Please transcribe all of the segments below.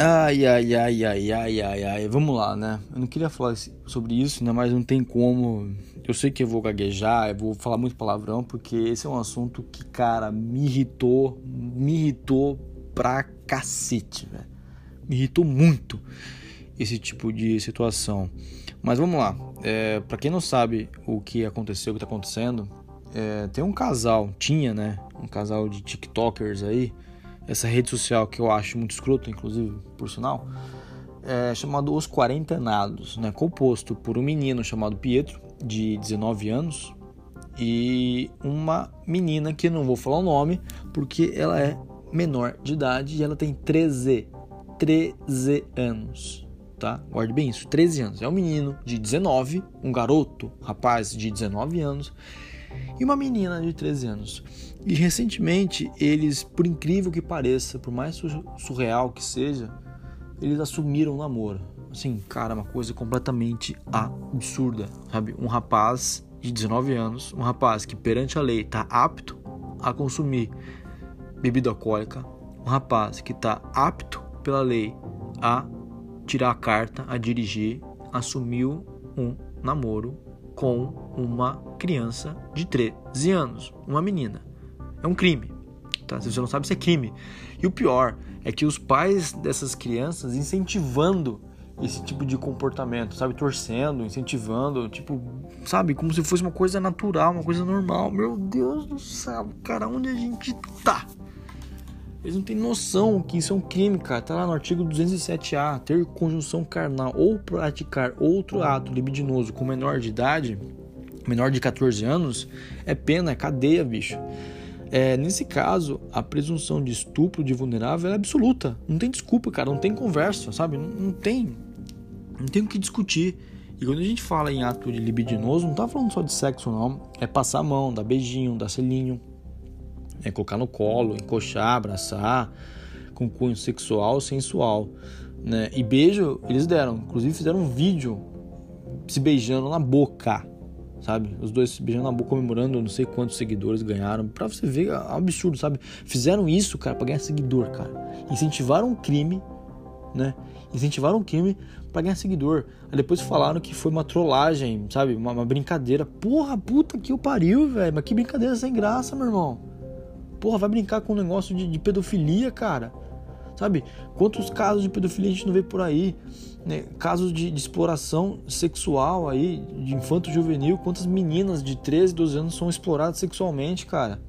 Ai, ai, ai, ai, ai, ai, ai. Vamos lá, né? Eu não queria falar sobre isso, né? Mas não tem como. Eu sei que eu vou gaguejar, eu vou falar muito palavrão, porque esse é um assunto que, cara, me irritou, me irritou pra cacete, velho. Me irritou muito esse tipo de situação. Mas vamos lá. É, para quem não sabe o que aconteceu, o que tá acontecendo, é, tem um casal, tinha, né? Um casal de TikTokers aí, essa rede social que eu acho muito escroto, inclusive, por sinal, é chamado Os Quarentenados, né? Composto por um menino chamado Pietro, de 19 anos, e uma menina que não vou falar o nome, porque ela é menor de idade e ela tem 13, 13 anos tá? Guarde bem isso, 13 anos. É um menino de 19, um garoto, rapaz de 19 anos, e uma menina de 13 anos. E recentemente, eles, por incrível que pareça, por mais surreal que seja, eles assumiram o namoro. Assim, cara, uma coisa completamente absurda, sabe? Um rapaz de 19 anos, um rapaz que perante a lei está apto a consumir bebida alcoólica, um rapaz que está apto pela lei a tirar a carta, a dirigir, assumiu um namoro com uma criança de 13 anos, uma menina. É um crime. Tá? Se você não sabe, isso é crime. E o pior é que os pais dessas crianças incentivando esse tipo de comportamento, sabe? Torcendo, incentivando, tipo, sabe? Como se fosse uma coisa natural, uma coisa normal. Meu Deus do céu, cara, onde a gente tá? Eles não têm noção que isso é um crime, cara. Tá lá no artigo 207A, ter conjunção carnal ou praticar outro ato libidinoso com menor de idade, menor de 14 anos, é pena, é cadeia, bicho. É, nesse caso, a presunção de estupro de vulnerável é absoluta. Não tem desculpa, cara. Não tem conversa, sabe? Não, não tem. Não tem o que discutir. E quando a gente fala em ato de libidinoso, não tá falando só de sexo, não. É passar a mão, dar beijinho, dar selinho é colocar no colo, encoxar, abraçar, com cunho sexual, sensual, né? E beijo eles deram, inclusive fizeram um vídeo se beijando na boca, sabe? Os dois se beijando na boca, comemorando, não sei quantos seguidores ganharam, para você ver, é um absurdo, sabe? Fizeram isso, cara, para ganhar seguidor, cara. Incentivaram um crime, né? Incentivaram um crime para ganhar seguidor. Aí depois falaram que foi uma trollagem, sabe? Uma, uma brincadeira. Porra, puta que o pariu, velho. Mas que brincadeira sem graça, meu irmão. Porra, vai brincar com um negócio de, de pedofilia, cara. Sabe? Quantos casos de pedofilia a gente não vê por aí? Né? Casos de, de, exploração sexual aí, de infanto juvenil. Quantas meninas de 13, 12 anos são exploradas sexualmente, cara?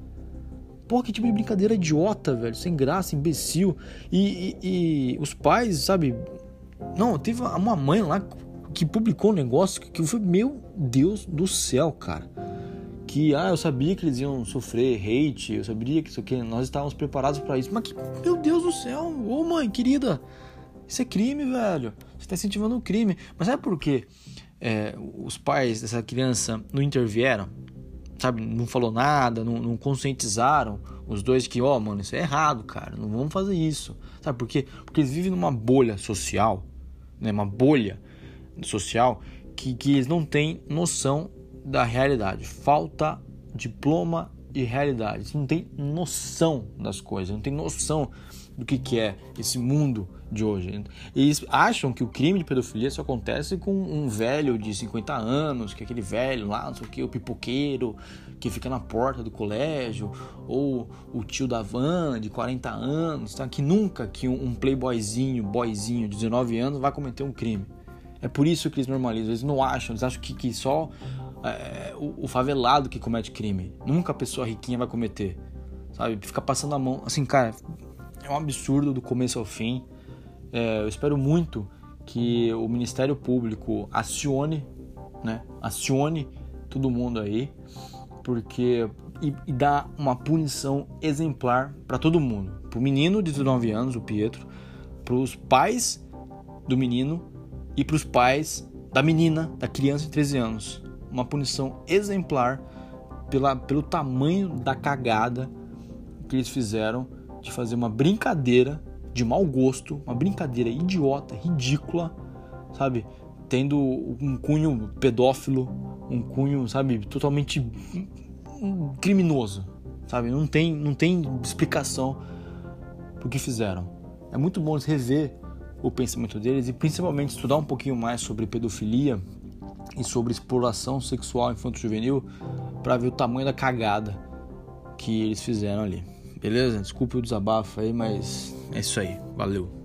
Porra, que tipo de brincadeira idiota, velho. Sem graça, imbecil. E, e, e os pais, sabe? Não, teve uma mãe lá que publicou um negócio que foi, meu Deus do céu, cara que ah, eu sabia que eles iam sofrer hate, eu sabia que isso aqui, nós estávamos preparados para isso. Mas que, meu Deus do céu, ô mãe querida, isso é crime, velho. Você está incentivando um crime. Mas sabe por quê? É, os pais dessa criança não intervieram, sabe? Não falou nada, não, não conscientizaram os dois que, ó, oh, mano, isso é errado, cara, não vamos fazer isso. Sabe por quê? Porque eles vivem numa bolha social, né? Uma bolha social que, que eles não têm noção da realidade, falta diploma de realidade. Você não tem noção das coisas, não tem noção do que, que é esse mundo de hoje. Eles acham que o crime de pedofilia só acontece com um velho de 50 anos, que é aquele velho lá, não sei o que, o pipoqueiro que fica na porta do colégio, ou o tio da van de 40 anos, tá? que nunca que um playboyzinho, boyzinho de 19 anos vai cometer um crime. É por isso que eles normalizam, eles não acham, eles acham que, que só é, o, o, favelado que comete crime. Nunca a pessoa riquinha vai cometer. Sabe? Fica passando a mão. Assim, cara, é um absurdo do começo ao fim. É, eu espero muito que o Ministério Público acione, né? Acione todo mundo aí, porque e, e dá uma punição exemplar para todo mundo. Pro menino de 19 anos, o Pietro, pros pais do menino e pros pais da menina, da criança de 13 anos uma punição exemplar pela, pelo tamanho da cagada que eles fizeram de fazer uma brincadeira de mau gosto, uma brincadeira idiota, ridícula, sabe? Tendo um cunho pedófilo, um cunho, sabe, totalmente criminoso, sabe? Não tem, não tem explicação pro que fizeram. É muito bom rever o pensamento deles e principalmente estudar um pouquinho mais sobre pedofilia e sobre exploração sexual infanto-juvenil para ver o tamanho da cagada que eles fizeram ali. Beleza? Desculpe o desabafo aí, mas é isso aí. Valeu.